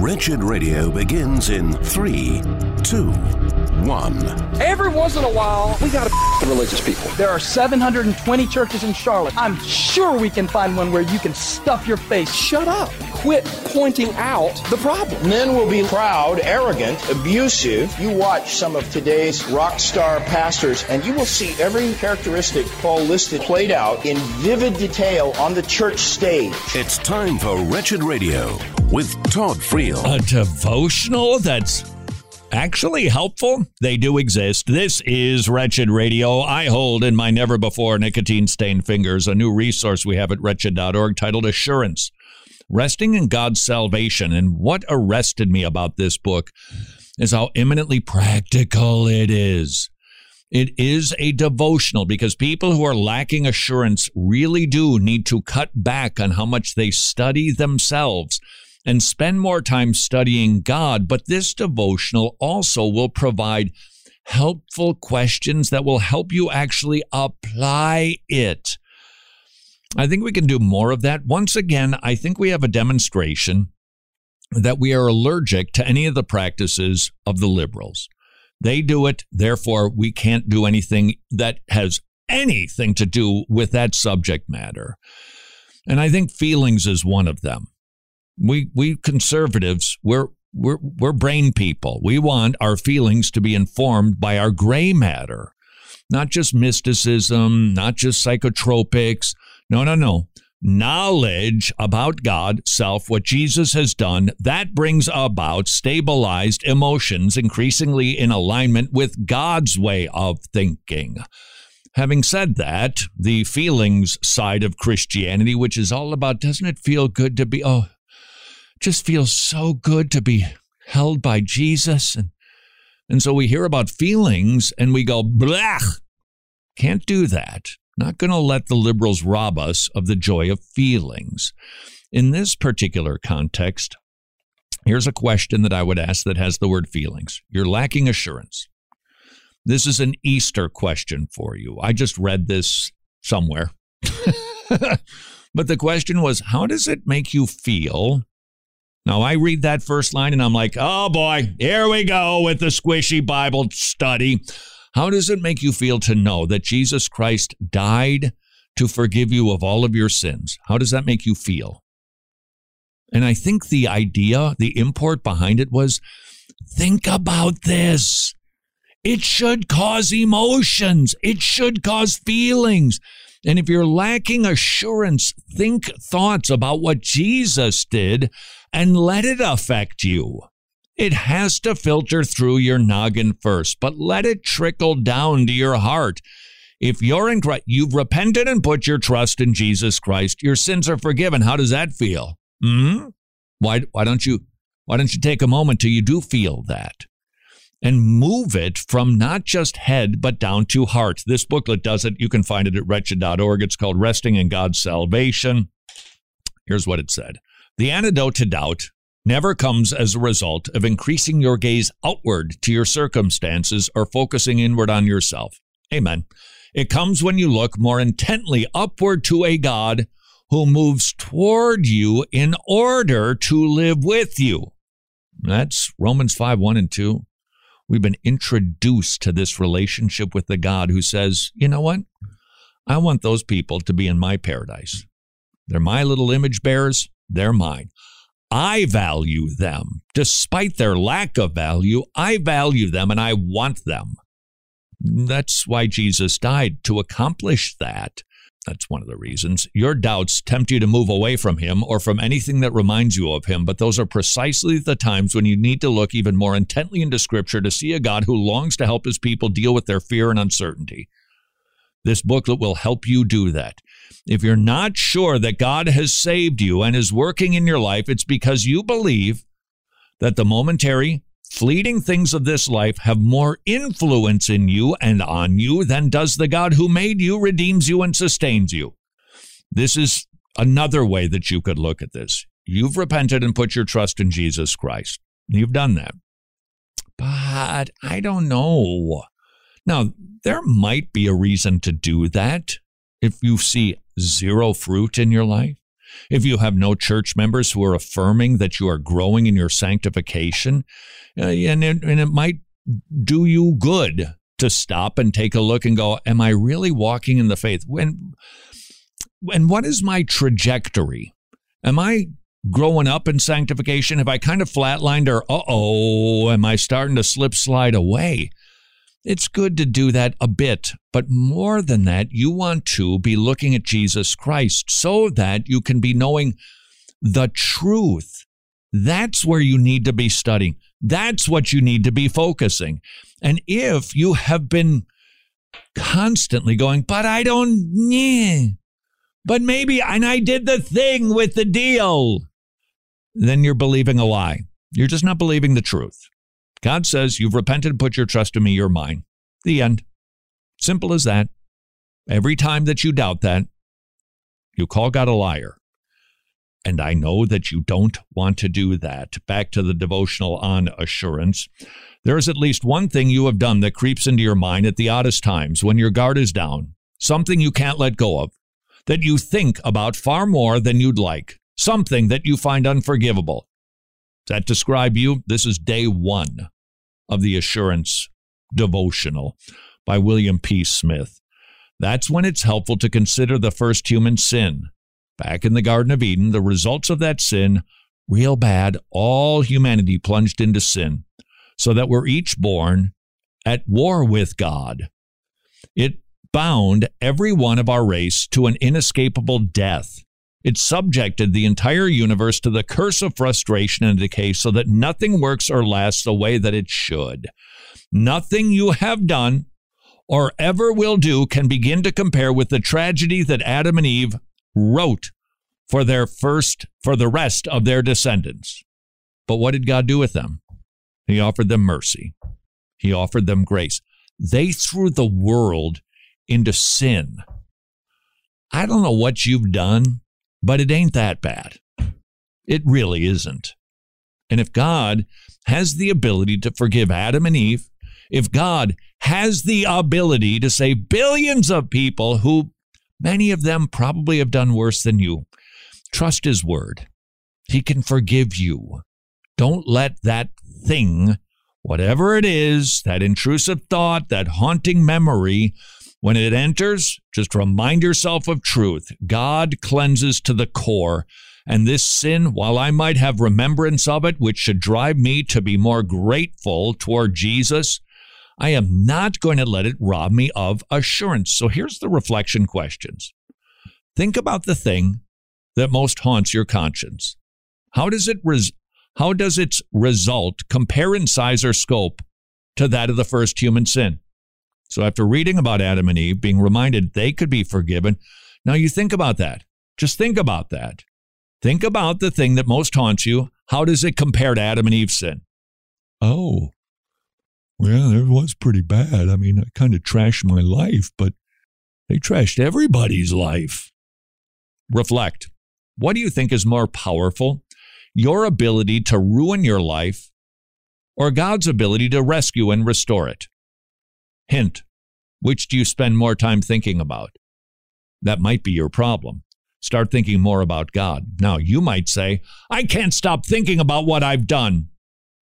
Wretched Radio begins in three, two, one. Every once in a while, we got to the religious people. There are 720 churches in Charlotte. I'm sure we can find one where you can stuff your face. Shut up. Quit pointing out the problem. Men will be proud, arrogant, abusive. You watch some of today's rock star pastors, and you will see every characteristic Paul listed played out in vivid detail on the church stage. It's time for Wretched Radio with Todd Friel. A devotional that's actually helpful. They do exist. This is Wretched Radio. I hold in my never before nicotine stained fingers a new resource we have at wretched.org titled Assurance Resting in God's Salvation. And what arrested me about this book is how eminently practical it is. It is a devotional because people who are lacking assurance really do need to cut back on how much they study themselves and spend more time studying God. But this devotional also will provide helpful questions that will help you actually apply it. I think we can do more of that. Once again, I think we have a demonstration that we are allergic to any of the practices of the liberals. They do it, therefore, we can't do anything that has anything to do with that subject matter. And I think feelings is one of them we we conservatives we're we're we're brain people. We want our feelings to be informed by our gray matter, not just mysticism, not just psychotropics. No, no, no. Knowledge about God, self, what Jesus has done, that brings about stabilized emotions, increasingly in alignment with God's way of thinking. Having said that, the feelings side of Christianity, which is all about, doesn't it feel good to be, oh, just feels so good to be held by Jesus. And, and so we hear about feelings and we go, blah, can't do that. Not going to let the liberals rob us of the joy of feelings. In this particular context, here's a question that I would ask that has the word feelings. You're lacking assurance. This is an Easter question for you. I just read this somewhere. but the question was how does it make you feel now, I read that first line and I'm like, oh boy, here we go with the squishy Bible study. How does it make you feel to know that Jesus Christ died to forgive you of all of your sins? How does that make you feel? And I think the idea, the import behind it was think about this. It should cause emotions, it should cause feelings. And if you're lacking assurance, think thoughts about what Jesus did and let it affect you. It has to filter through your noggin first, but let it trickle down to your heart. If you're in Christ, you've repented and put your trust in Jesus Christ, your sins are forgiven. How does that feel? Hmm? Why, why don't you why don't you take a moment till you do feel that? And move it from not just head, but down to heart. This booklet does it. You can find it at wretched.org. It's called Resting in God's Salvation. Here's what it said The antidote to doubt never comes as a result of increasing your gaze outward to your circumstances or focusing inward on yourself. Amen. It comes when you look more intently upward to a God who moves toward you in order to live with you. That's Romans 5 1 and 2. We've been introduced to this relationship with the God who says, you know what? I want those people to be in my paradise. They're my little image bearers, they're mine. I value them. Despite their lack of value, I value them and I want them. That's why Jesus died, to accomplish that. That's one of the reasons. Your doubts tempt you to move away from him or from anything that reminds you of him, but those are precisely the times when you need to look even more intently into Scripture to see a God who longs to help his people deal with their fear and uncertainty. This booklet will help you do that. If you're not sure that God has saved you and is working in your life, it's because you believe that the momentary, fleeting things of this life have more influence in you and on you than does the God who made you, redeems you, and sustains you. This is another way that you could look at this. You've repented and put your trust in Jesus Christ. You've done that. But I don't know. Now, there might be a reason to do that if you see zero fruit in your life. If you have no church members who are affirming that you are growing in your sanctification, uh, and, it, and it might do you good to stop and take a look and go, Am I really walking in the faith? When, and what is my trajectory? Am I growing up in sanctification? Have I kind of flatlined or, uh oh, am I starting to slip slide away? It's good to do that a bit, but more than that, you want to be looking at Jesus Christ so that you can be knowing the truth. That's where you need to be studying. That's what you need to be focusing. And if you have been constantly going, but I don't, yeah, but maybe, and I did the thing with the deal, then you're believing a lie. You're just not believing the truth. God says, You've repented, put your trust in me, you're mine. The end. Simple as that. Every time that you doubt that, you call God a liar. And I know that you don't want to do that. Back to the devotional on assurance. There is at least one thing you have done that creeps into your mind at the oddest times when your guard is down, something you can't let go of, that you think about far more than you'd like, something that you find unforgivable, that describe you? This is day one of the Assurance Devotional by William P. Smith. That's when it's helpful to consider the first human sin. Back in the Garden of Eden, the results of that sin, real bad, all humanity plunged into sin, so that we're each born at war with God. It bound every one of our race to an inescapable death. It subjected the entire universe to the curse of frustration and decay so that nothing works or lasts the way that it should. Nothing you have done or ever will do can begin to compare with the tragedy that Adam and Eve wrote for their first for the rest of their descendants. But what did God do with them? He offered them mercy. He offered them grace. They threw the world into sin. I don't know what you've done but it ain't that bad. It really isn't. And if God has the ability to forgive Adam and Eve, if God has the ability to save billions of people who many of them probably have done worse than you, trust His word. He can forgive you. Don't let that thing, whatever it is, that intrusive thought, that haunting memory, when it enters, just remind yourself of truth. God cleanses to the core. And this sin, while I might have remembrance of it, which should drive me to be more grateful toward Jesus, I am not going to let it rob me of assurance. So here's the reflection questions. Think about the thing that most haunts your conscience. How does it res- how does its result compare in size or scope to that of the first human sin? So after reading about Adam and Eve, being reminded they could be forgiven, now you think about that. Just think about that. Think about the thing that most haunts you. How does it compare to Adam and Eve's sin? Oh, well, it was pretty bad. I mean, I kind of trashed my life, but they trashed everybody's life. Reflect. What do you think is more powerful? Your ability to ruin your life or God's ability to rescue and restore it? Hint Which do you spend more time thinking about? That might be your problem. Start thinking more about God. Now, you might say, I can't stop thinking about what I've done,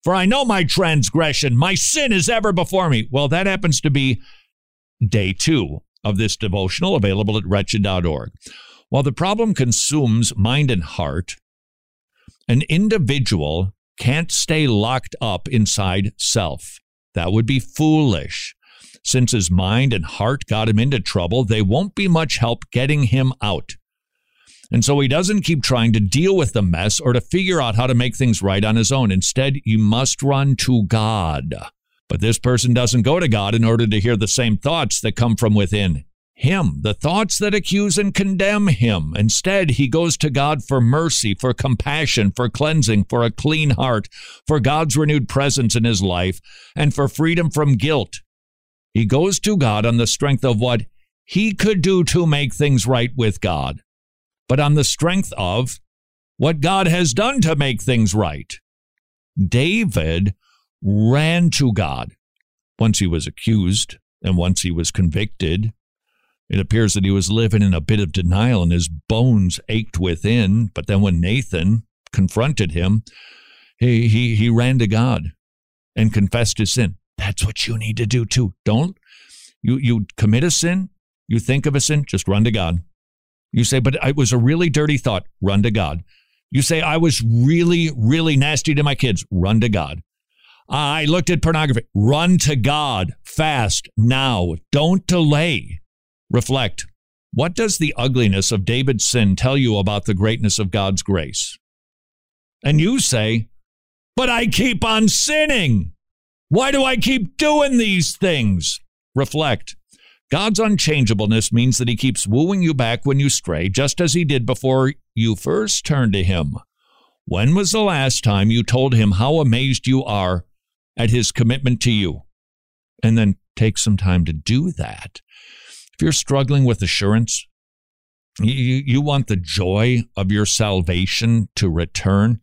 for I know my transgression. My sin is ever before me. Well, that happens to be day two of this devotional available at wretched.org. While the problem consumes mind and heart, an individual can't stay locked up inside self. That would be foolish. Since his mind and heart got him into trouble, they won't be much help getting him out. And so he doesn't keep trying to deal with the mess or to figure out how to make things right on his own. Instead, you must run to God. But this person doesn't go to God in order to hear the same thoughts that come from within him, the thoughts that accuse and condemn him. Instead, he goes to God for mercy, for compassion, for cleansing, for a clean heart, for God's renewed presence in his life, and for freedom from guilt he goes to God on the strength of what he could do to make things right with God, but on the strength of what God has done to make things right. David ran to God once he was accused and once he was convicted. It appears that he was living in a bit of denial and his bones ached within. But then when Nathan confronted him, he, he, he ran to God and confessed his sin. That's what you need to do too. Don't you, you commit a sin, you think of a sin, just run to God. You say, but it was a really dirty thought, run to God. You say, I was really, really nasty to my kids, run to God. I looked at pornography, run to God fast now. Don't delay. Reflect. What does the ugliness of David's sin tell you about the greatness of God's grace? And you say, But I keep on sinning. Why do I keep doing these things? Reflect. God's unchangeableness means that he keeps wooing you back when you stray, just as he did before you first turned to him. When was the last time you told him how amazed you are at his commitment to you? And then take some time to do that. If you're struggling with assurance, you, you want the joy of your salvation to return,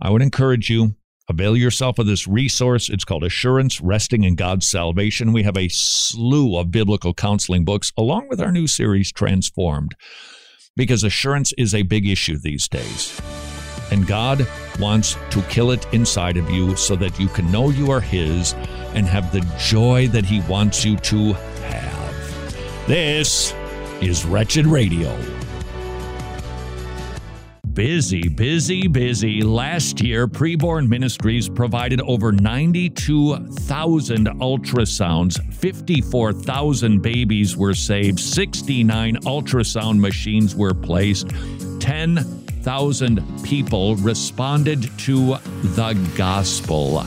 I would encourage you avail yourself of this resource. It's called Assurance Resting in God's Salvation. We have a slew of biblical counseling books along with our new series Transformed because assurance is a big issue these days. And God wants to kill it inside of you so that you can know you are His and have the joy that He wants you to have. this is Wretched Radio. Busy, busy, busy. Last year, Preborn Ministries provided over 92,000 ultrasounds. 54,000 babies were saved. 69 ultrasound machines were placed. 10,000 people responded to the gospel.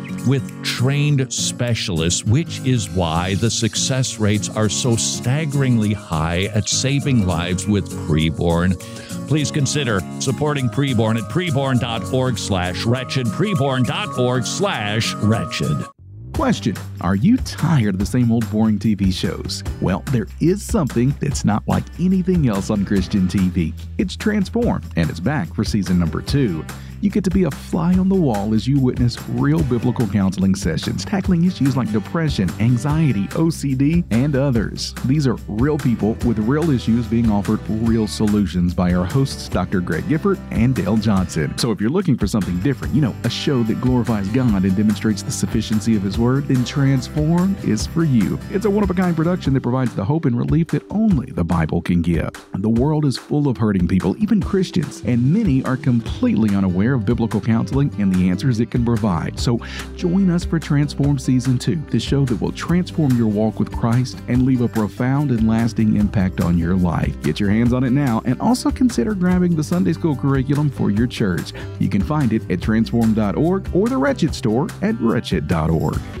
with trained specialists, which is why the success rates are so staggeringly high at saving lives with preborn. Please consider supporting preborn at preborn.org slash wretched, preborn.org slash wretched. Question Are you tired of the same old boring TV shows? Well, there is something that's not like anything else on Christian TV. It's Transformed, and it's back for season number two you get to be a fly on the wall as you witness real biblical counseling sessions tackling issues like depression, anxiety, OCD, and others. These are real people with real issues being offered real solutions by our hosts, Dr. Greg Gifford and Dale Johnson. So if you're looking for something different, you know, a show that glorifies God and demonstrates the sufficiency of His Word, then Transform is for you. It's a one of a kind production that provides the hope and relief that only the Bible can give. The world is full of hurting people, even Christians, and many are completely unaware aware of biblical counseling and the answers it can provide. So join us for Transform Season 2, the show that will transform your walk with Christ and leave a profound and lasting impact on your life. Get your hands on it now and also consider grabbing the Sunday School curriculum for your church. You can find it at transform.org or the Wretched store at wretched.org.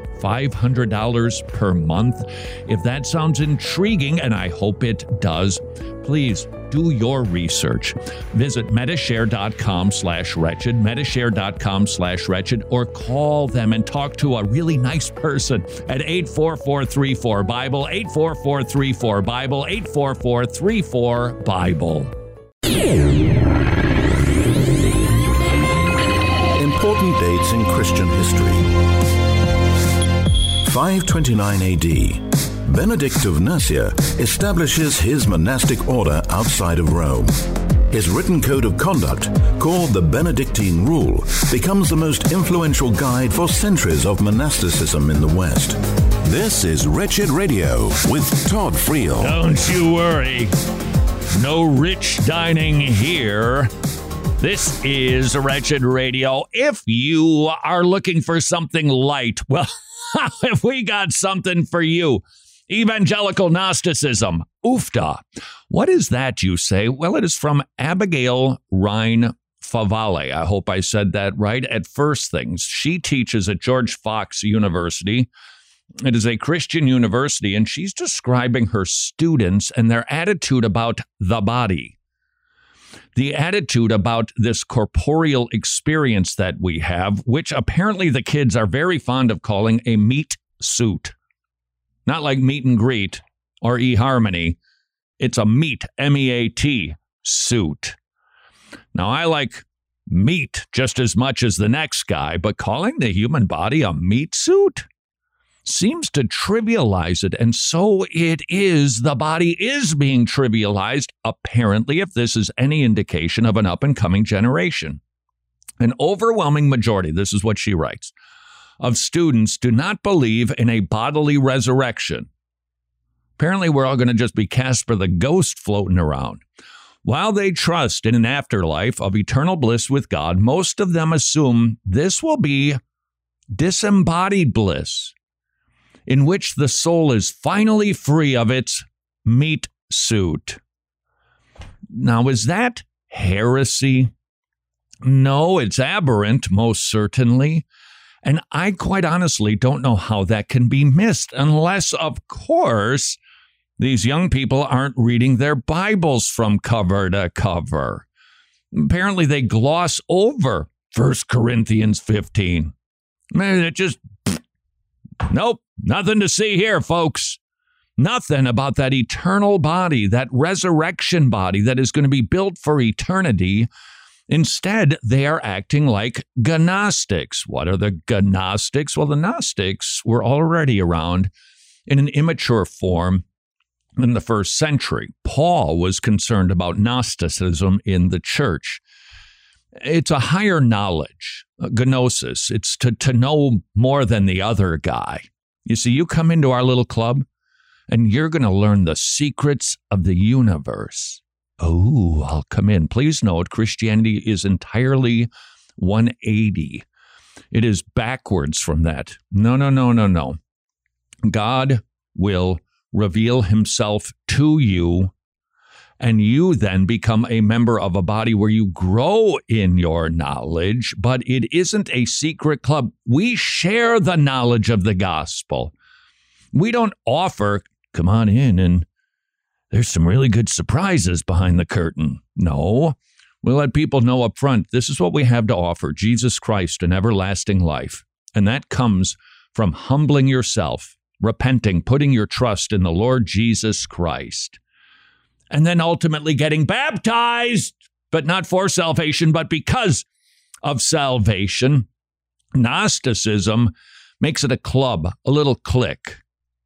$500 per month. If that sounds intriguing, and I hope it does, please do your research. Visit Medi-Share.com slash wretched, Medi-Share.com slash wretched, or call them and talk to a really nice person at 844-34-BIBLE, 844-34-BIBLE, 844-34-BIBLE. Important dates in Christian history. 529 AD, Benedict of Nursia establishes his monastic order outside of Rome. His written code of conduct, called the Benedictine Rule, becomes the most influential guide for centuries of monasticism in the West. This is Wretched Radio with Todd Friel. Don't you worry. No rich dining here. This is Wretched Radio. If you are looking for something light, well, we got something for you. Evangelical Gnosticism. Oofda. What is that, you say? Well, it is from Abigail Rine Favale. I hope I said that right at first things. She teaches at George Fox University. It is a Christian university, and she's describing her students and their attitude about the body. The attitude about this corporeal experience that we have, which apparently the kids are very fond of calling a meat suit. Not like meet and greet or eHarmony. It's a meat, M E A T, suit. Now, I like meat just as much as the next guy, but calling the human body a meat suit seems to trivialize it. And so it is. The body is being trivialized, apparently, if this is any indication of an up and coming generation. An overwhelming majority, this is what she writes, of students do not believe in a bodily resurrection. Apparently, we're all going to just be Casper the ghost floating around. While they trust in an afterlife of eternal bliss with God, most of them assume this will be disembodied bliss, in which the soul is finally free of its meat suit. Now, is that heresy? No, it's aberrant, most certainly. And I quite honestly don't know how that can be missed, unless, of course, these young people aren't reading their Bibles from cover to cover. Apparently, they gloss over 1 Corinthians 15. Man, it just, nope, nothing to see here, folks. Nothing about that eternal body, that resurrection body that is going to be built for eternity. Instead, they are acting like Gnostics. What are the Gnostics? Well, the Gnostics were already around in an immature form in the first century. Paul was concerned about Gnosticism in the church. It's a higher knowledge, gnosis. It's to, to know more than the other guy. You see, you come into our little club and you're going to learn the secrets of the universe. Oh, I'll come in. Please note, Christianity is entirely 180. It is backwards from that. No, no, no, no, no. God will reveal himself to you. And you then become a member of a body where you grow in your knowledge, but it isn't a secret club. We share the knowledge of the gospel. We don't offer, come on in and there's some really good surprises behind the curtain. No, we let people know up front this is what we have to offer Jesus Christ and everlasting life. And that comes from humbling yourself repenting, putting your trust in the Lord Jesus Christ, and then ultimately getting baptized, but not for salvation, but because of salvation. Gnosticism makes it a club, a little clique.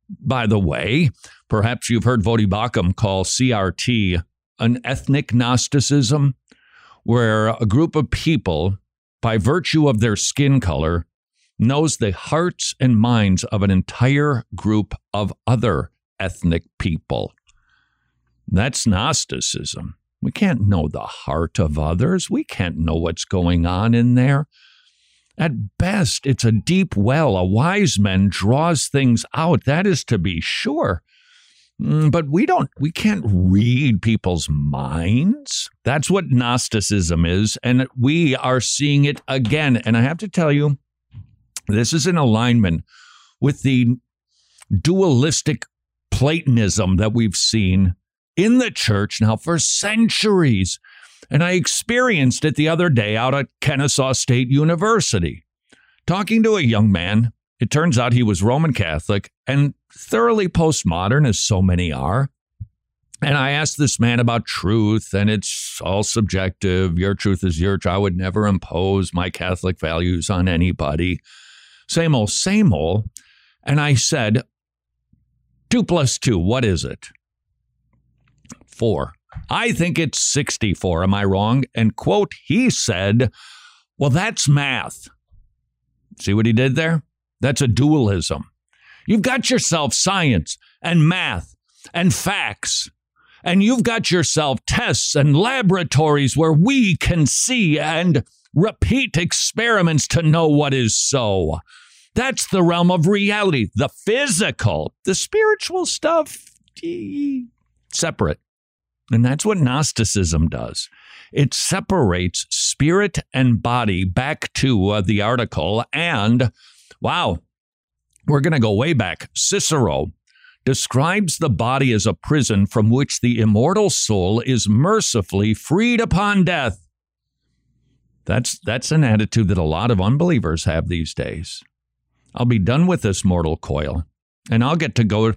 By the way, perhaps you've heard Voddie Baucham call CRT an ethnic Gnosticism, where a group of people, by virtue of their skin color, knows the hearts and minds of an entire group of other ethnic people. That's Gnosticism. We can't know the heart of others. We can't know what's going on in there. At best, it's a deep well. A wise man draws things out. That is to be sure. Mm, but we don't, we can't read people's minds. That's what Gnosticism is. And we are seeing it again. And I have to tell you, this is in alignment with the dualistic Platonism that we've seen in the church now for centuries. And I experienced it the other day out at Kennesaw State University. Talking to a young man, it turns out he was Roman Catholic and thoroughly postmodern, as so many are. And I asked this man about truth, and it's all subjective. Your truth is your truth. I would never impose my Catholic values on anybody. Same old, same old. And I said, two plus two, what is it? Four. I think it's 64. Am I wrong? And quote, he said, well, that's math. See what he did there? That's a dualism. You've got yourself science and math and facts. And you've got yourself tests and laboratories where we can see and repeat experiments to know what is so. That's the realm of reality, the physical, the spiritual stuff, eh, separate. And that's what Gnosticism does. It separates spirit and body back to uh, the article. And wow, we're going to go way back. Cicero describes the body as a prison from which the immortal soul is mercifully freed upon death. That's, that's an attitude that a lot of unbelievers have these days. I'll be done with this mortal coil and I'll get to go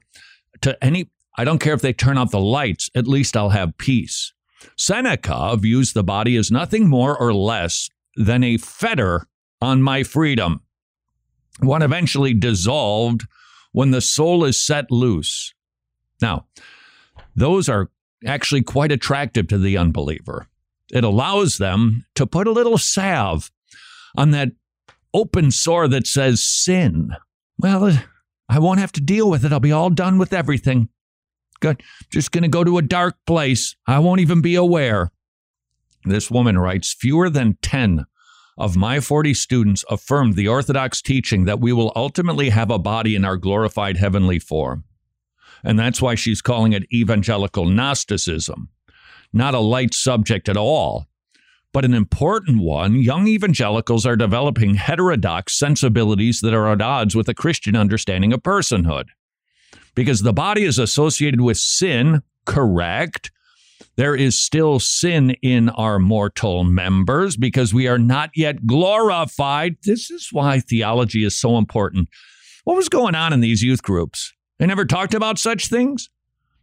to any, I don't care if they turn out the lights, at least I'll have peace. Seneca views the body as nothing more or less than a fetter on my freedom, one eventually dissolved when the soul is set loose. Now, those are actually quite attractive to the unbeliever. It allows them to put a little salve on that open sore that says sin. Well, I won't have to deal with it. I'll be all done with everything. Just going to go to a dark place. I won't even be aware. This woman writes fewer than 10 of my 40 students affirmed the Orthodox teaching that we will ultimately have a body in our glorified heavenly form. And that's why she's calling it evangelical Gnosticism. Not a light subject at all, but an important one. Young evangelicals are developing heterodox sensibilities that are at odds with a Christian understanding of personhood because the body is associated with sin, correct? There is still sin in our mortal members because we are not yet glorified. This is why theology is so important. What was going on in these youth groups? They never talked about such things.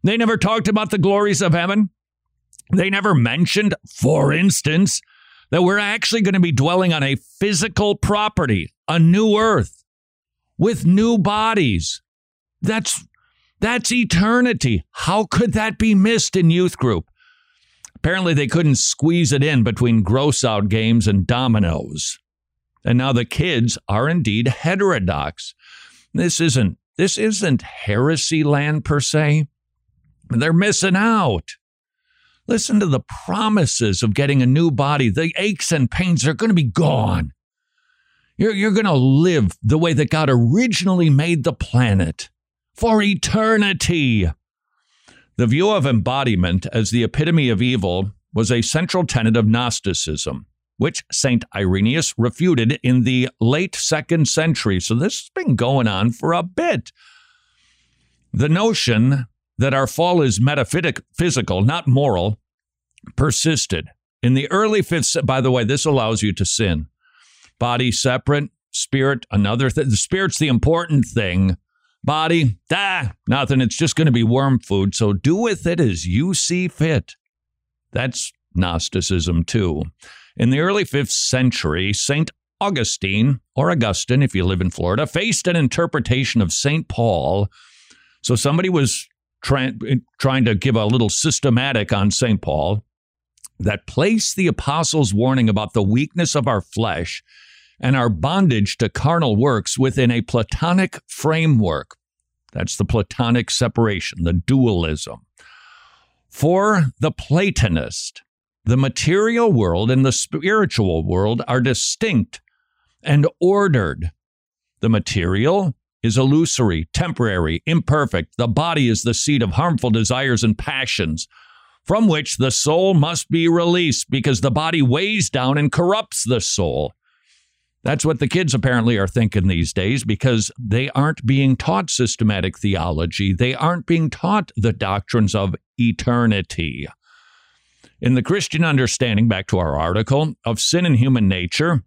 They never talked about the glories of heaven. They never mentioned, for instance, that we're actually going to be dwelling on a physical property, a new earth with new bodies. That's that's eternity. How could that be missed in youth group? Apparently, they couldn't squeeze it in between gross out games and dominoes. And now the kids are indeed heterodox. This isn't this isn't heresy land per se. They're missing out. Listen to the promises of getting a new body. The aches and pains are going to be gone. You're, you're going to live the way that God originally made the planet for eternity. The view of embodiment as the epitome of evil was a central tenet of Gnosticism, which St. Irenaeus refuted in the late second century. So this has been going on for a bit. The notion that our fall is metaphysical, not moral, persisted. In the early fifth, by the way, this allows you to sin. Body separate, spirit another thing. The spirit's the important thing. Body, ah, nothing. It's just going to be worm food. So do with it as you see fit. That's Gnosticism too. In the early fifth century, St. Augustine, or Augustine if you live in Florida, faced an interpretation of St. Paul. So somebody was trying trying to give a little systematic on St. Paul that placed the apostles' warning about the weakness of our flesh and our bondage to carnal works within a Platonic framework. That's the Platonic separation, the dualism. For the Platonist, the material world and the spiritual world are distinct and ordered. The material is illusory, temporary, imperfect. The body is the seat of harmful desires and passions from which the soul must be released because the body weighs down and corrupts the soul. That's what the kids apparently are thinking these days because they aren't being taught systematic theology. They aren't being taught the doctrines of eternity. In the Christian understanding, back to our article, of sin and human nature,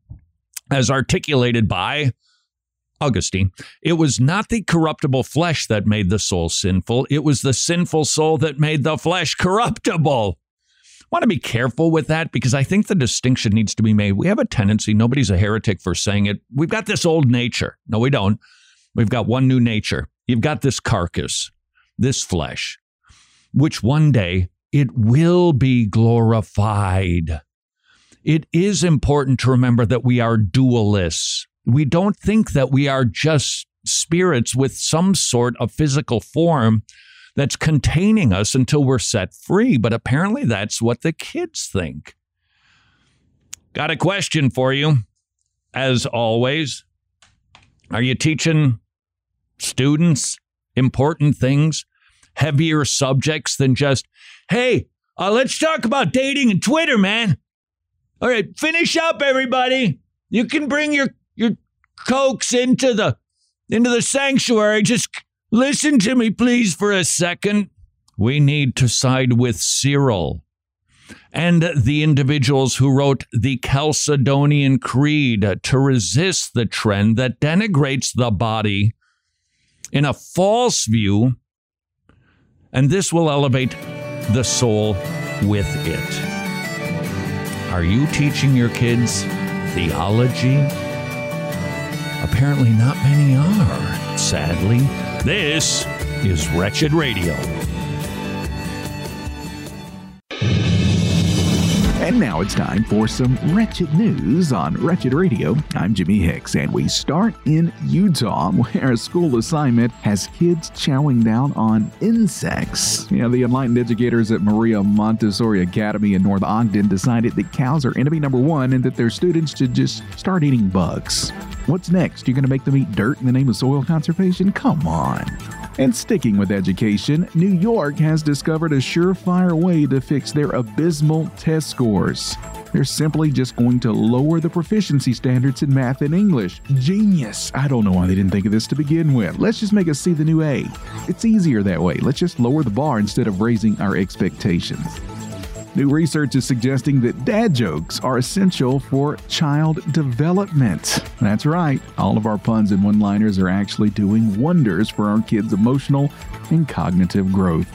as articulated by Augustine, it was not the corruptible flesh that made the soul sinful, it was the sinful soul that made the flesh corruptible. Want to be careful with that because I think the distinction needs to be made. We have a tendency, nobody's a heretic for saying it. We've got this old nature. No, we don't. We've got one new nature. You've got this carcass, this flesh, which one day it will be glorified. It is important to remember that we are dualists we don't think that we are just spirits with some sort of physical form that's containing us until we're set free. But apparently, that's what the kids think. Got a question for you, as always. Are you teaching students important things, heavier subjects than just, hey, uh, let's talk about dating and Twitter, man? All right, finish up, everybody. You can bring your your cokes into the into the sanctuary. Just listen to me, please, for a second. We need to side with Cyril and the individuals who wrote the Chalcedonian Creed to resist the trend that denigrates the body in a false view, and this will elevate the soul with it. Are you teaching your kids theology? Apparently, not many are, sadly. This is Wretched Radio. And now it's time for some wretched news on Wretched Radio. I'm Jimmy Hicks, and we start in Utah, where a school assignment has kids chowing down on insects. Yeah, the enlightened educators at Maria Montessori Academy in North Ogden decided that cows are enemy number one and that their students should just start eating bugs. What's next? You're going to make them eat dirt in the name of soil conservation? Come on. And sticking with education, New York has discovered a surefire way to fix their abysmal test scores. They're simply just going to lower the proficiency standards in math and English. Genius! I don't know why they didn't think of this to begin with. Let's just make us see the new A. It's easier that way. Let's just lower the bar instead of raising our expectations. New research is suggesting that dad jokes are essential for child development. That's right, all of our puns and one liners are actually doing wonders for our kids' emotional and cognitive growth.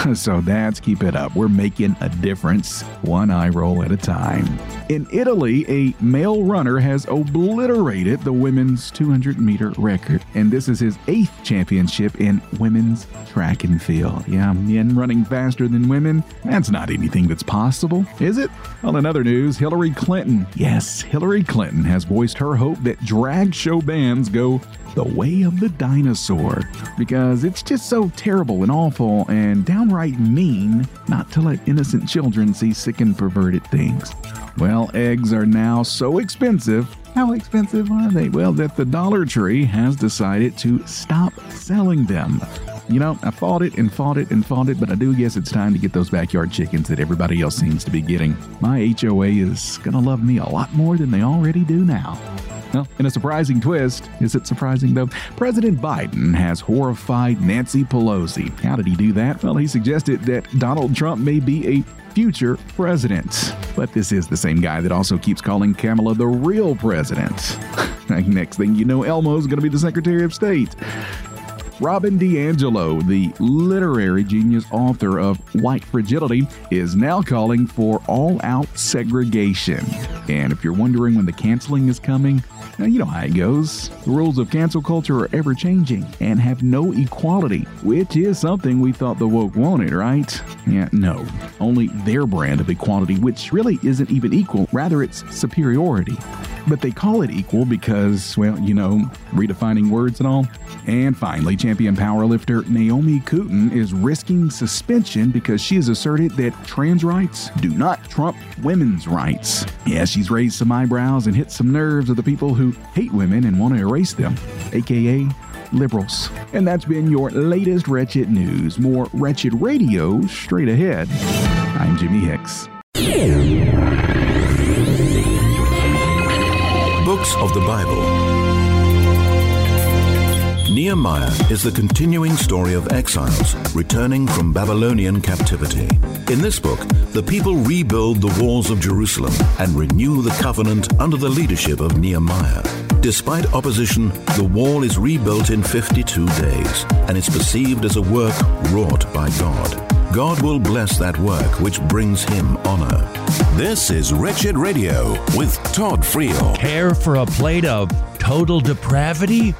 So, dads, keep it up. We're making a difference, one eye roll at a time. In Italy, a male runner has obliterated the women's 200 meter record, and this is his eighth championship in women's track and field. Yeah, men running faster than women, that's not anything that's possible, is it? Well, in other news, Hillary Clinton, yes, Hillary Clinton has voiced her hope that drag show bands go the Way of the Dinosaur because it's just so terrible and awful and downright mean not to let innocent children see sick and perverted things. Well, eggs are now so expensive. How expensive are they? Well, that the Dollar Tree has decided to stop selling them. You know, I fought it and fought it and fought it, but I do guess it's time to get those backyard chickens that everybody else seems to be getting. My HOA is gonna love me a lot more than they already do now. Well, in a surprising twist, is it surprising though? President Biden has horrified Nancy Pelosi. How did he do that? Well, he suggested that Donald Trump may be a future president. But this is the same guy that also keeps calling Kamala the real president. Next thing you know, Elmo's going to be the Secretary of State. Robin DiAngelo, the literary genius author of White Fragility, is now calling for all out segregation. And if you're wondering when the canceling is coming, now, you know how it goes. The rules of cancel culture are ever changing and have no equality, which is something we thought the woke wanted, right? Yeah, no. Only their brand of equality, which really isn't even equal, rather, it's superiority. But they call it equal because, well, you know, redefining words and all. And finally, champion powerlifter Naomi Kooten is risking suspension because she has asserted that trans rights do not trump women's rights. Yeah, she's raised some eyebrows and hit some nerves of the people who hate women and want to erase them, aka liberals. And that's been your latest Wretched News. More Wretched Radio straight ahead. I'm Jimmy Hicks. Books of the Bible. Nehemiah is the continuing story of exiles returning from Babylonian captivity. In this book, the people rebuild the walls of Jerusalem and renew the covenant under the leadership of Nehemiah. Despite opposition, the wall is rebuilt in 52 days and is perceived as a work wrought by God. God will bless that work which brings him honor. This is Wretched Radio with Todd Friel. Care for a plate of total depravity?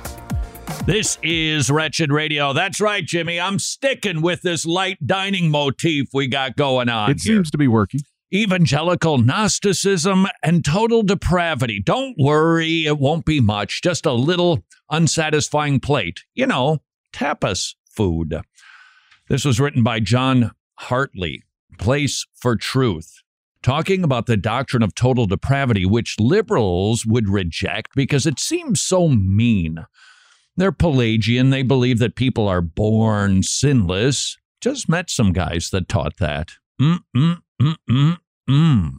This is Wretched Radio. That's right, Jimmy. I'm sticking with this light dining motif we got going on. It here. seems to be working. evangelical Gnosticism, and total depravity. Don't worry, it won't be much, just a little unsatisfying plate. You know, tapas food. This was written by John Hartley, Place for Truth, talking about the doctrine of total depravity, which liberals would reject because it seems so mean. They're Pelagian. They believe that people are born sinless. Just met some guys that taught that. Mm, mm, mm, mm, mm.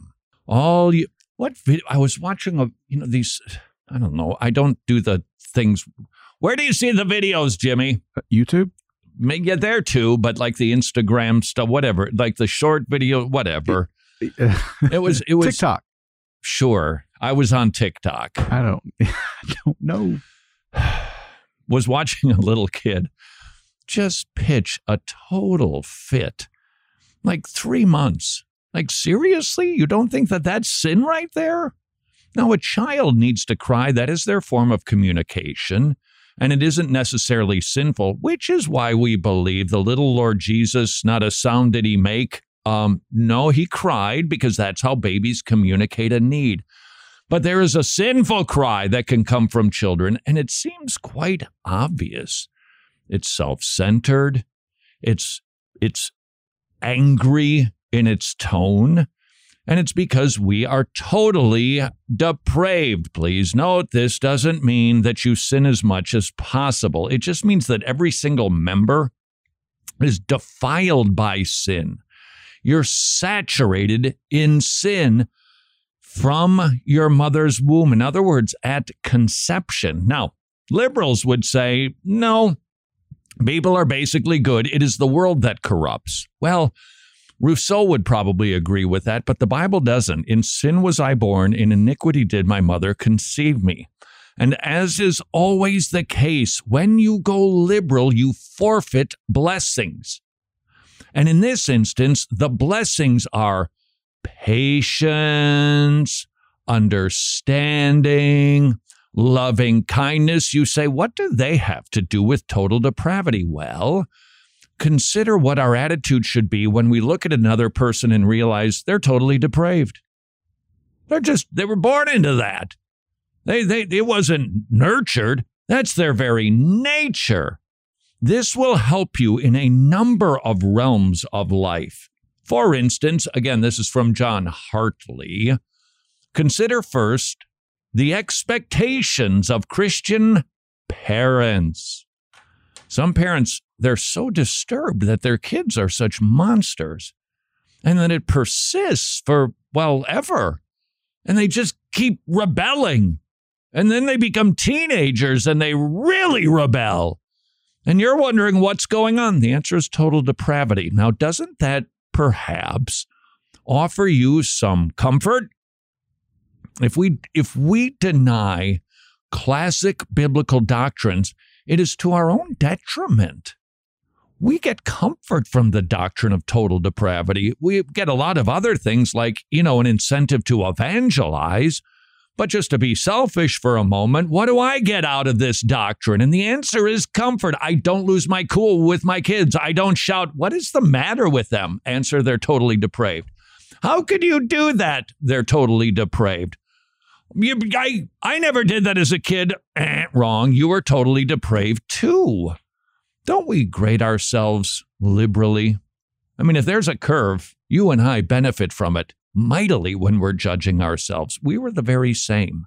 All you, what video? I was watching a, you know, these, I don't know. I don't do the things. Where do you see the videos, Jimmy? YouTube? Yeah, there too, but like the Instagram stuff, whatever, like the short video, whatever. it was, it was TikTok. Sure. I was on TikTok. I don't, I don't know. was watching a little kid just pitch a total fit. Like three months. Like, seriously? You don't think that that's sin right there? Now, a child needs to cry. That is their form of communication. And it isn't necessarily sinful, which is why we believe the little Lord Jesus, not a sound did he make. Um, no, he cried because that's how babies communicate a need. But there is a sinful cry that can come from children, and it seems quite obvious. It's self-centered. It's it's angry in its tone. And it's because we are totally depraved. Please note this doesn't mean that you sin as much as possible. It just means that every single member is defiled by sin. You're saturated in sin from your mother's womb. In other words, at conception. Now, liberals would say, no, people are basically good. It is the world that corrupts. Well, Rousseau would probably agree with that, but the Bible doesn't. In sin was I born, in iniquity did my mother conceive me. And as is always the case, when you go liberal, you forfeit blessings. And in this instance, the blessings are patience, understanding, loving kindness. You say, what do they have to do with total depravity? Well, consider what our attitude should be when we look at another person and realize they're totally depraved. They're just, they were born into that. They, they, it wasn't nurtured. That's their very nature. This will help you in a number of realms of life. For instance, again, this is from John Hartley. Consider first the expectations of Christian parents. Some parents, they're so disturbed that their kids are such monsters and that it persists for, well, ever. And they just keep rebelling. And then they become teenagers and they really rebel. And you're wondering what's going on. The answer is total depravity. Now, doesn't that perhaps offer you some comfort? If we if we deny classic biblical doctrines it is to our own detriment. We get comfort from the doctrine of total depravity. We get a lot of other things like you know an incentive to evangelize but just to be selfish for a moment, what do I get out of this doctrine? And the answer is comfort. I don't lose my cool with my kids. I don't shout, What is the matter with them? Answer, they're totally depraved. How could you do that? They're totally depraved. You, I, I never did that as a kid. Eh, wrong. You were totally depraved too. Don't we grade ourselves liberally? I mean, if there's a curve, you and I benefit from it mightily when we're judging ourselves. We were the very same.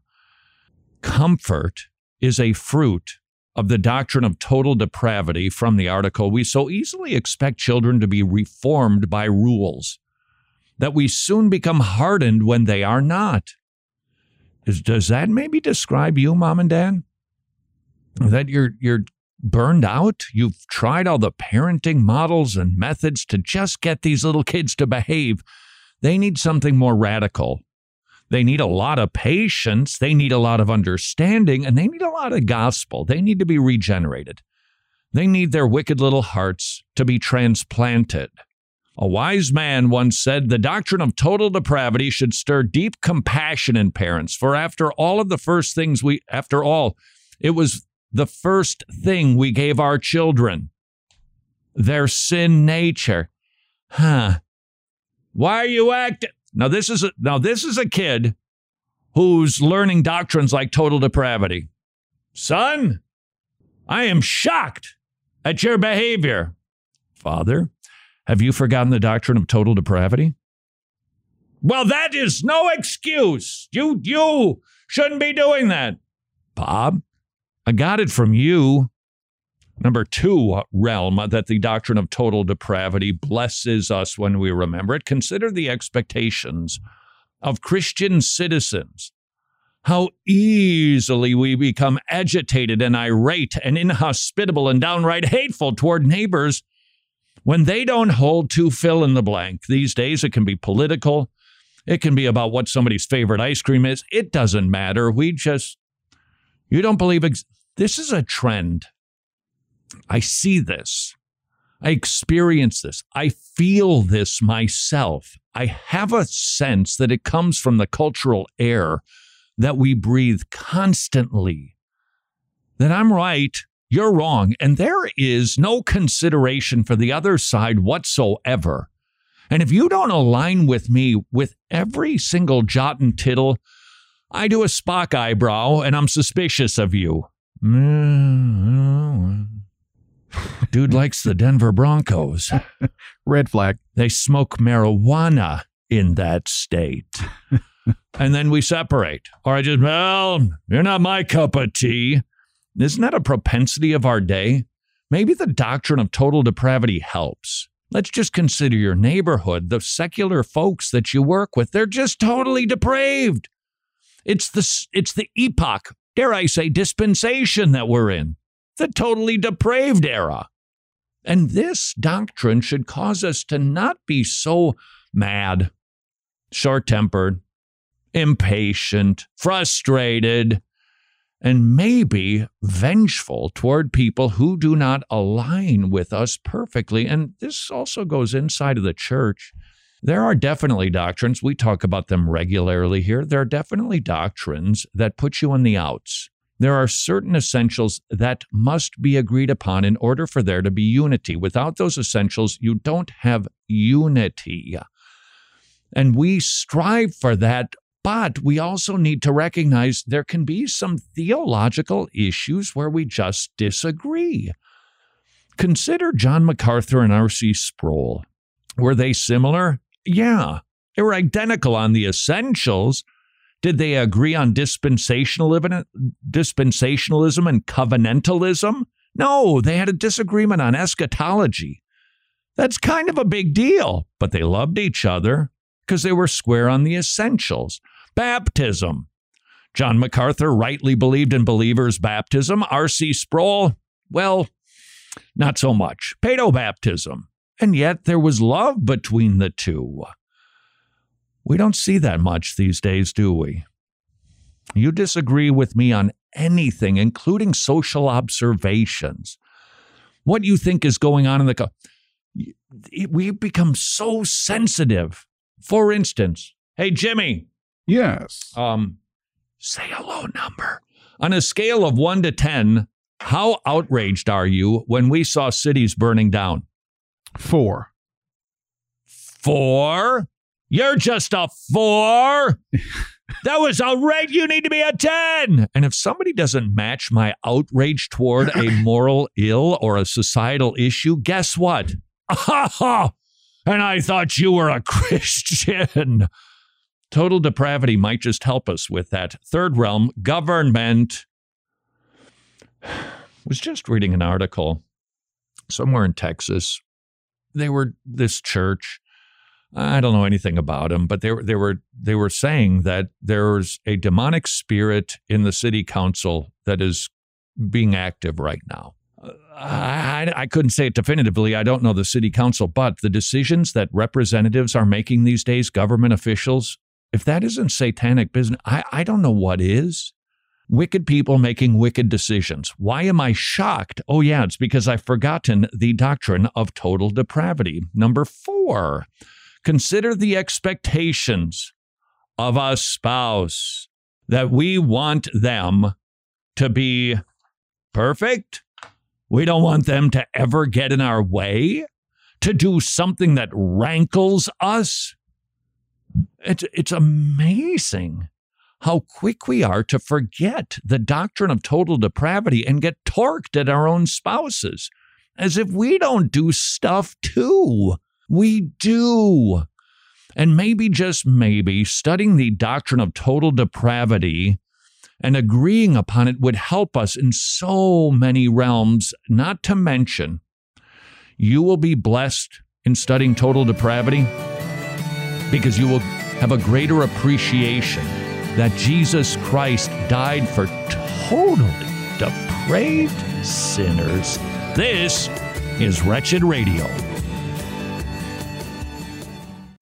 Comfort is a fruit of the doctrine of total depravity from the article. We so easily expect children to be reformed by rules that we soon become hardened when they are not. Does that maybe describe you, mom and dad? That you're you're burned out? You've tried all the parenting models and methods to just get these little kids to behave they need something more radical. They need a lot of patience. They need a lot of understanding, and they need a lot of gospel. They need to be regenerated. They need their wicked little hearts to be transplanted. A wise man once said the doctrine of total depravity should stir deep compassion in parents, for after all of the first things we, after all, it was the first thing we gave our children their sin nature. Huh. Why are you acting? Now this is a, now this is a kid who's learning doctrines like total depravity. Son, I am shocked at your behavior. Father, have you forgotten the doctrine of total depravity? Well, that is no excuse. You you shouldn't be doing that. Bob, I got it from you. Number two uh, realm uh, that the doctrine of total depravity blesses us when we remember it. Consider the expectations of Christian citizens. How easily we become agitated and irate and inhospitable and downright hateful toward neighbors when they don't hold to fill in the blank. These days, it can be political, it can be about what somebody's favorite ice cream is. It doesn't matter. We just, you don't believe, ex- this is a trend I see this. I experience this. I feel this myself. I have a sense that it comes from the cultural air that we breathe constantly. That I'm right, you're wrong, and there is no consideration for the other side whatsoever. And if you don't align with me with every single jot and tittle, I do a Spock eyebrow and I'm suspicious of you. Mm-hmm. Dude likes the Denver Broncos. Red flag. They smoke marijuana in that state. and then we separate. Or I just, well, you're not my cup of tea. Isn't that a propensity of our day? Maybe the doctrine of total depravity helps. Let's just consider your neighborhood, the secular folks that you work with. They're just totally depraved. It's the, it's the epoch, dare I say, dispensation that we're in the totally depraved era. And this doctrine should cause us to not be so mad, short tempered, impatient, frustrated, and maybe vengeful toward people who do not align with us perfectly. And this also goes inside of the church. There are definitely doctrines, we talk about them regularly here. There are definitely doctrines that put you on the outs. There are certain essentials that must be agreed upon in order for there to be unity. Without those essentials, you don't have unity. And we strive for that, but we also need to recognize there can be some theological issues where we just disagree. Consider John MacArthur and R.C. Sproul. Were they similar? Yeah. They were identical on the essentials, did they agree on dispensationalism, and covenantalism? No, they had a disagreement on eschatology. That's kind of a big deal, but they loved each other because they were square on the essentials. Baptism. John MacArthur rightly believed in believers' baptism. R.C. Sproul, well, not so much. Paedo baptism. And yet there was love between the two. We don't see that much these days, do we? You disagree with me on anything, including social observations. What you think is going on in the. Co- we become so sensitive. For instance, hey, Jimmy. Yes. Um, say a low number. On a scale of one to 10, how outraged are you when we saw cities burning down? Four. Four? You're just a four. that was a outrage. You need to be a 10. And if somebody doesn't match my outrage toward a moral ill or a societal issue, guess what? and I thought you were a Christian. Total depravity might just help us with that. Third realm, government. was just reading an article somewhere in Texas. They were this church I don't know anything about them, but they were they were they were saying that there's a demonic spirit in the city council that is being active right now. I, I couldn't say it definitively. I don't know the city council, but the decisions that representatives are making these days, government officials, if that isn't satanic business, I, I don't know what is. Wicked people making wicked decisions. Why am I shocked? Oh, yeah, it's because I've forgotten the doctrine of total depravity. Number four, Consider the expectations of a spouse that we want them to be perfect. We don't want them to ever get in our way, to do something that rankles us. It's, it's amazing how quick we are to forget the doctrine of total depravity and get torqued at our own spouses as if we don't do stuff too. We do. And maybe, just maybe, studying the doctrine of total depravity and agreeing upon it would help us in so many realms, not to mention, you will be blessed in studying total depravity because you will have a greater appreciation that Jesus Christ died for totally depraved sinners. This is Wretched Radio.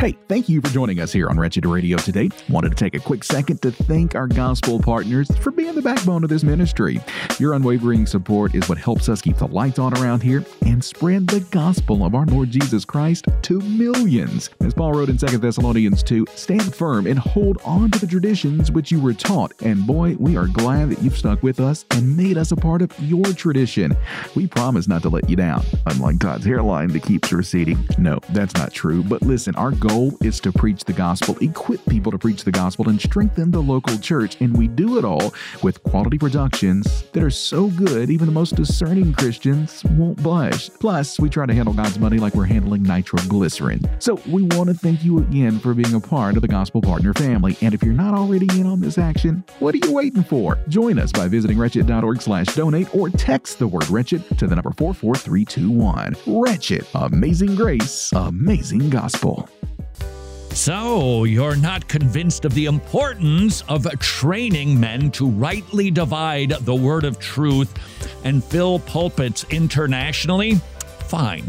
Hey, thank you for joining us here on Wretched Radio today. Wanted to take a quick second to thank our gospel partners for being the backbone of this ministry. Your unwavering support is what helps us keep the lights on around here and spread the gospel of our Lord Jesus Christ to millions. As Paul wrote in 2 Thessalonians 2, stand firm and hold on to the traditions which you were taught. And boy, we are glad that you've stuck with us and made us a part of your tradition. We promise not to let you down, unlike Todd's hairline that keeps receding. No, that's not true. But listen, our goal goal is to preach the gospel, equip people to preach the gospel, and strengthen the local church. And we do it all with quality productions that are so good, even the most discerning Christians won't blush. Plus, we try to handle God's money like we're handling nitroglycerin. So we want to thank you again for being a part of the Gospel Partner family. And if you're not already in on this action, what are you waiting for? Join us by visiting wretched.org slash donate or text the word wretched to the number 44321. Wretched. Amazing grace. Amazing gospel. So, you're not convinced of the importance of training men to rightly divide the word of truth and fill pulpits internationally? Fine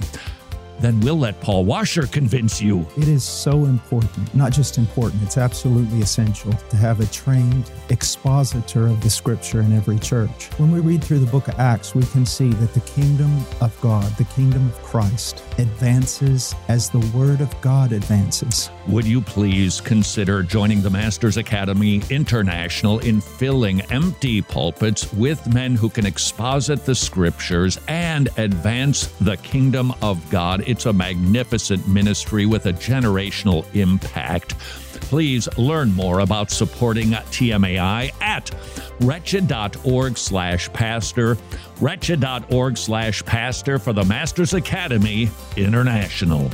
then we'll let Paul Washer convince you. It is so important, not just important, it's absolutely essential to have a trained expositor of the scripture in every church. When we read through the book of Acts, we can see that the kingdom of God, the kingdom of Christ, advances as the word of God advances. Would you please consider joining the Masters Academy International in filling empty pulpits with men who can exposit the scriptures and advance the kingdom of God? It's a magnificent ministry with a generational impact. Please learn more about supporting TMAI at wretched.org slash pastor, wretched.org slash pastor for the Masters Academy International.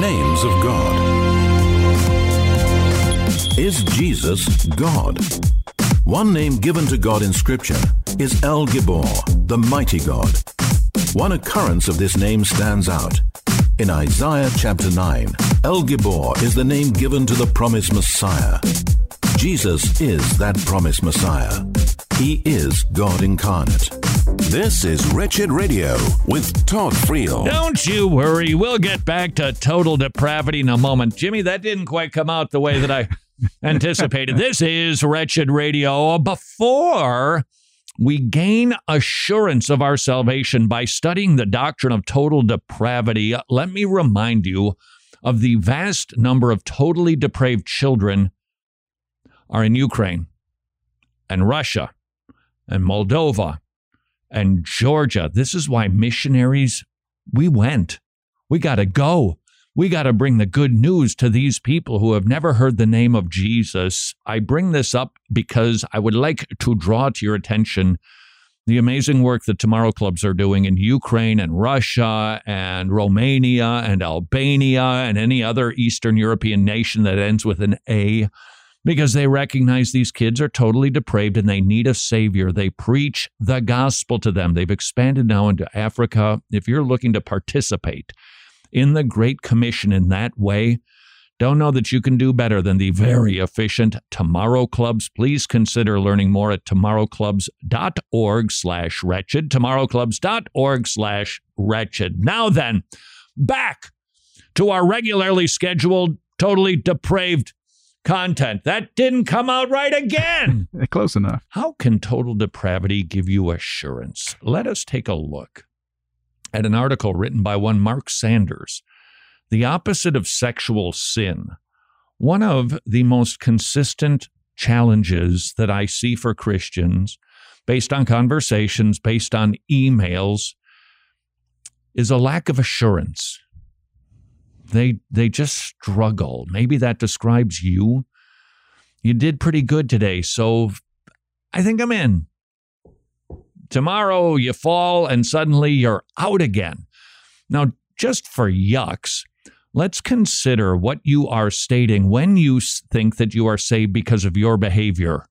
Names of God. Is Jesus God? One name given to God in Scripture is El Gibor, the mighty God. One occurrence of this name stands out. In Isaiah chapter 9, El Gibor is the name given to the promised Messiah. Jesus is that promised Messiah. He is God incarnate. This is Wretched Radio with Todd Friel. Don't you worry. We'll get back to total depravity in a moment. Jimmy, that didn't quite come out the way that I anticipated. This is Wretched Radio. Before we gain assurance of our salvation by studying the doctrine of total depravity, let me remind you of the vast number of totally depraved children are in Ukraine and Russia and Moldova and Georgia. This is why missionaries, we went. We got to go. We got to bring the good news to these people who have never heard the name of Jesus. I bring this up because I would like to draw to your attention the amazing work that Tomorrow Clubs are doing in Ukraine and Russia and Romania and Albania and any other Eastern European nation that ends with an A because they recognize these kids are totally depraved and they need a savior. They preach the gospel to them. They've expanded now into Africa. If you're looking to participate in the Great Commission in that way, don't know that you can do better than the very efficient Tomorrow Clubs. Please consider learning more at tomorrowclubs.org slash wretched, tomorrowclubs.org slash wretched. Now then, back to our regularly scheduled, totally depraved content. That didn't come out right again. Close enough. How can total depravity give you assurance? Let us take a look at an article written by one Mark Sanders the opposite of sexual sin. One of the most consistent challenges that I see for Christians, based on conversations, based on emails, is a lack of assurance. They, they just struggle. Maybe that describes you. You did pretty good today, so I think I'm in. Tomorrow you fall and suddenly you're out again. Now, just for yucks, let's consider what you are stating when you think that you are saved because of your behavior.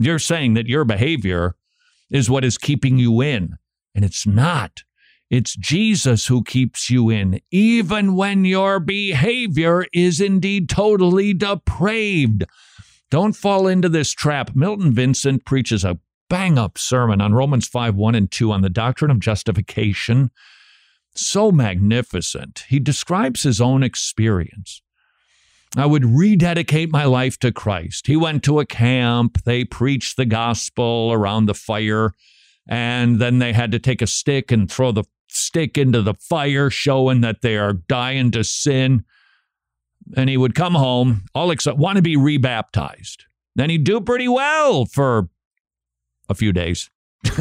You're saying that your behavior is what is keeping you in, and it's not. It's Jesus who keeps you in, even when your behavior is indeed totally depraved. Don't fall into this trap. Milton Vincent preaches a bang up sermon on Romans 5 1 and 2 on the doctrine of justification so magnificent. He describes his own experience. I would rededicate my life to Christ. He went to a camp, they preached the gospel around the fire, and then they had to take a stick and throw the stick into the fire, showing that they are dying to sin. And he would come home, all except want to be rebaptized. Then he'd do pretty well for a few days.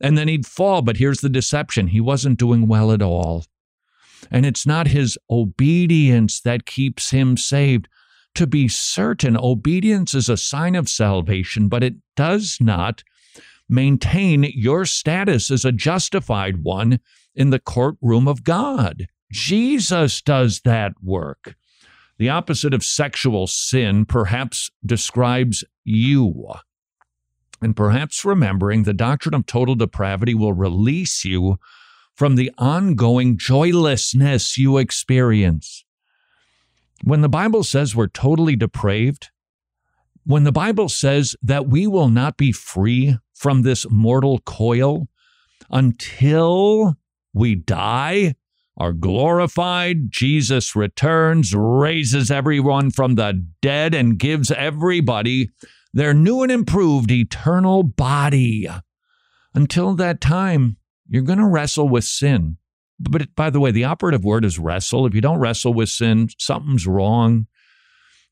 and then he'd fall. But here's the deception he wasn't doing well at all. And it's not his obedience that keeps him saved. To be certain, obedience is a sign of salvation, but it does not maintain your status as a justified one in the courtroom of God. Jesus does that work. The opposite of sexual sin perhaps describes you and perhaps remembering the doctrine of total depravity will release you from the ongoing joylessness you experience. When the Bible says we're totally depraved, when the Bible says that we will not be free from this mortal coil until we die, are glorified, Jesus returns, raises everyone from the dead, and gives everybody their new and improved eternal body. Until that time, you're going to wrestle with sin. But by the way, the operative word is wrestle. If you don't wrestle with sin, something's wrong.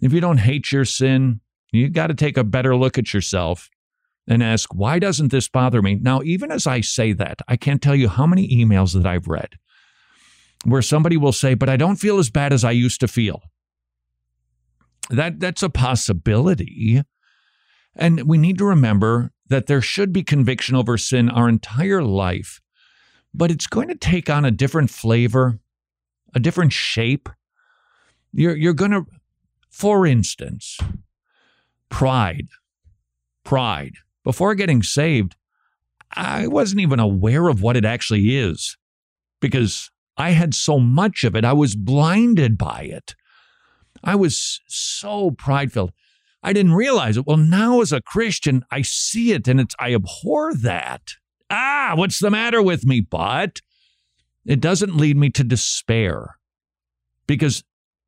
If you don't hate your sin, you got to take a better look at yourself and ask, why doesn't this bother me? Now, even as I say that, I can't tell you how many emails that I've read where somebody will say, but I don't feel as bad as I used to feel. That, that's a possibility. And we need to remember that there should be conviction over sin our entire life, but it's going to take on a different flavor, a different shape. You're, you're going to, for instance, pride. Pride. Before getting saved, I wasn't even aware of what it actually is because I had so much of it. I was blinded by it. I was so prideful. I didn't realize it. Well, now as a Christian, I see it and it's I abhor that. Ah, what's the matter with me? But it doesn't lead me to despair because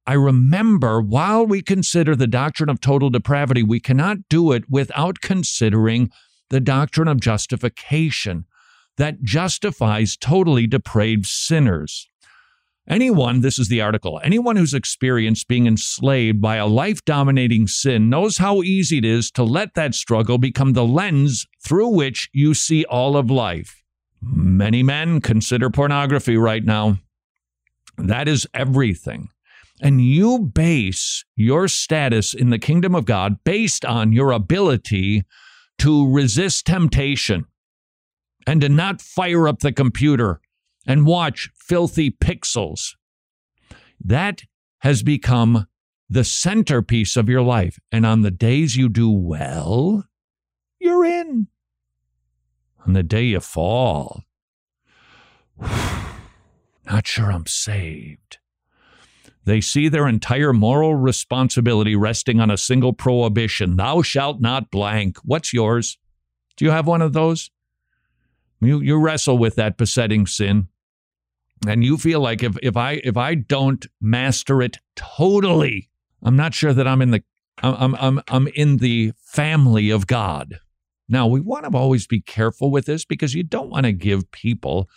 I remember while we consider the doctrine of total depravity, we cannot do it without considering the doctrine of justification that justifies totally depraved sinners. Anyone, this is the article, anyone who's experienced being enslaved by a life dominating sin knows how easy it is to let that struggle become the lens through which you see all of life. Many men consider pornography right now. That is everything. And you base your status in the kingdom of God based on your ability to resist temptation and to not fire up the computer and watch filthy pixels. That has become the centerpiece of your life. And on the days you do well, you're in. On the day you fall, not sure I'm saved. They see their entire moral responsibility resting on a single prohibition Thou shalt not blank. What's yours? Do you have one of those? You, you wrestle with that besetting sin. And you feel like if, if I if I don't master it totally, I'm not sure that I'm in the I'm I'm I'm in the family of God. Now we want to always be careful with this because you don't want to give people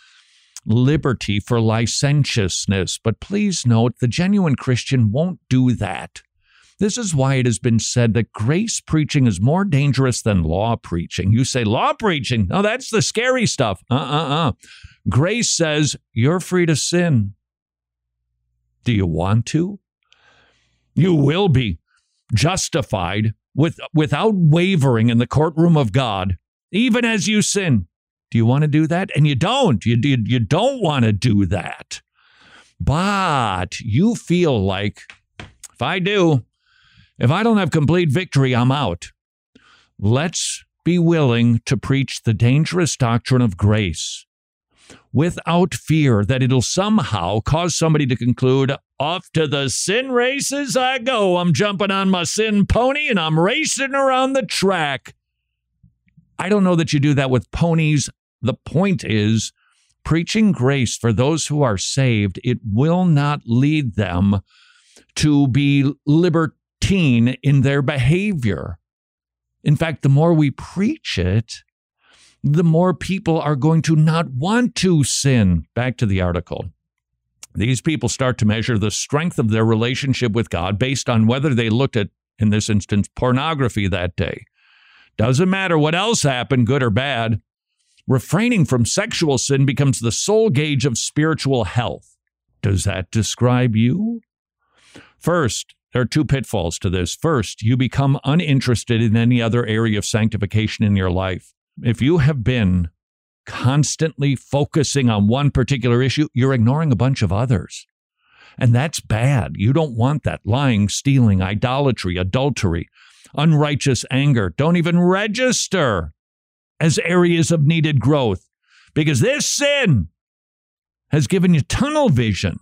liberty for licentiousness. But please note, the genuine Christian won't do that. This is why it has been said that grace preaching is more dangerous than law preaching. You say, law preaching? No, that's the scary stuff. Uh uh uh. Grace says, you're free to sin. Do you want to? You will be justified with, without wavering in the courtroom of God, even as you sin. Do you want to do that? And you don't. You, you, you don't want to do that. But you feel like if I do, if I don't have complete victory, I'm out. Let's be willing to preach the dangerous doctrine of grace without fear that it'll somehow cause somebody to conclude, off to the sin races I go. I'm jumping on my sin pony and I'm racing around the track. I don't know that you do that with ponies. The point is, preaching grace for those who are saved, it will not lead them to be libertine in their behavior. In fact, the more we preach it, the more people are going to not want to sin. Back to the article. These people start to measure the strength of their relationship with God based on whether they looked at, in this instance, pornography that day. Doesn't matter what else happened, good or bad. Refraining from sexual sin becomes the sole gauge of spiritual health. Does that describe you? First, there are two pitfalls to this. First, you become uninterested in any other area of sanctification in your life. If you have been constantly focusing on one particular issue, you're ignoring a bunch of others. And that's bad. You don't want that. Lying, stealing, idolatry, adultery, unrighteous anger don't even register as areas of needed growth because this sin has given you tunnel vision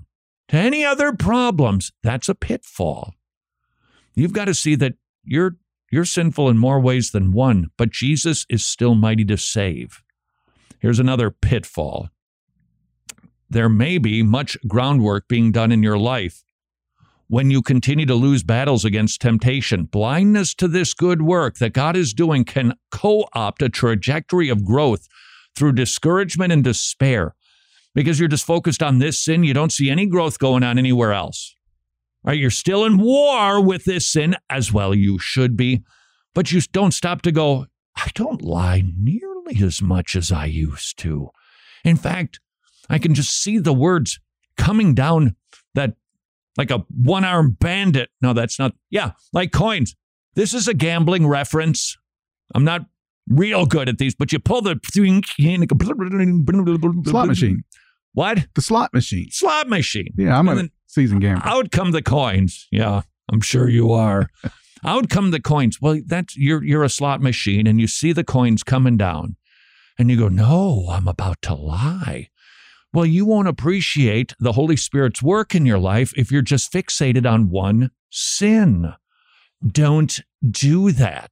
to any other problems. That's a pitfall. You've got to see that you're you're sinful in more ways than one, but Jesus is still mighty to save. Here's another pitfall. There may be much groundwork being done in your life. When you continue to lose battles against temptation, blindness to this good work that God is doing can co opt a trajectory of growth through discouragement and despair. Because you're just focused on this sin, you don't see any growth going on anywhere else. Right? You're still in war with this sin, as well you should be, but you don't stop to go, I don't lie nearly as much as I used to. In fact, I can just see the words coming down that like a one armed bandit. No, that's not. Yeah, like coins. This is a gambling reference. I'm not real good at these, but you pull the slot machine. What? The slot machine. Slot machine. Yeah, I'm a season gambler. Out come the coins. Yeah, I'm sure you are. out come the coins. Well, that's you're you're a slot machine, and you see the coins coming down, and you go, "No, I'm about to lie." Well, you won't appreciate the Holy Spirit's work in your life if you're just fixated on one sin. Don't do that.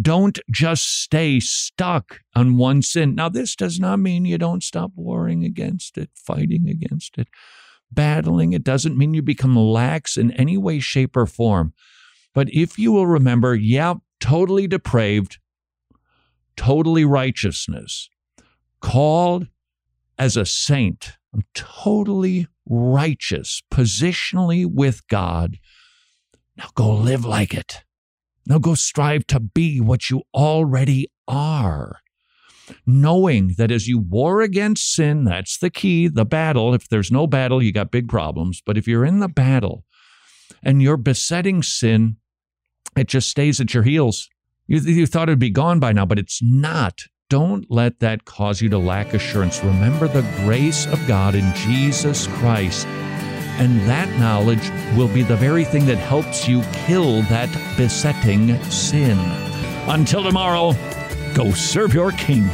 Don't just stay stuck on one sin. Now, this does not mean you don't stop warring against it, fighting against it, battling. It doesn't mean you become lax in any way, shape, or form. But if you will remember, yeah, totally depraved, totally righteousness, called as a saint. I'm totally righteous positionally with God. Now go live like it. Now go strive to be what you already are. Knowing that as you war against sin, that's the key, the battle. If there's no battle, you got big problems. But if you're in the battle and you're besetting sin, it just stays at your heels. You, you thought it'd be gone by now, but it's not. Don't let that cause you to lack assurance. Remember the grace of God in Jesus Christ. And that knowledge will be the very thing that helps you kill that besetting sin. Until tomorrow, go serve your King.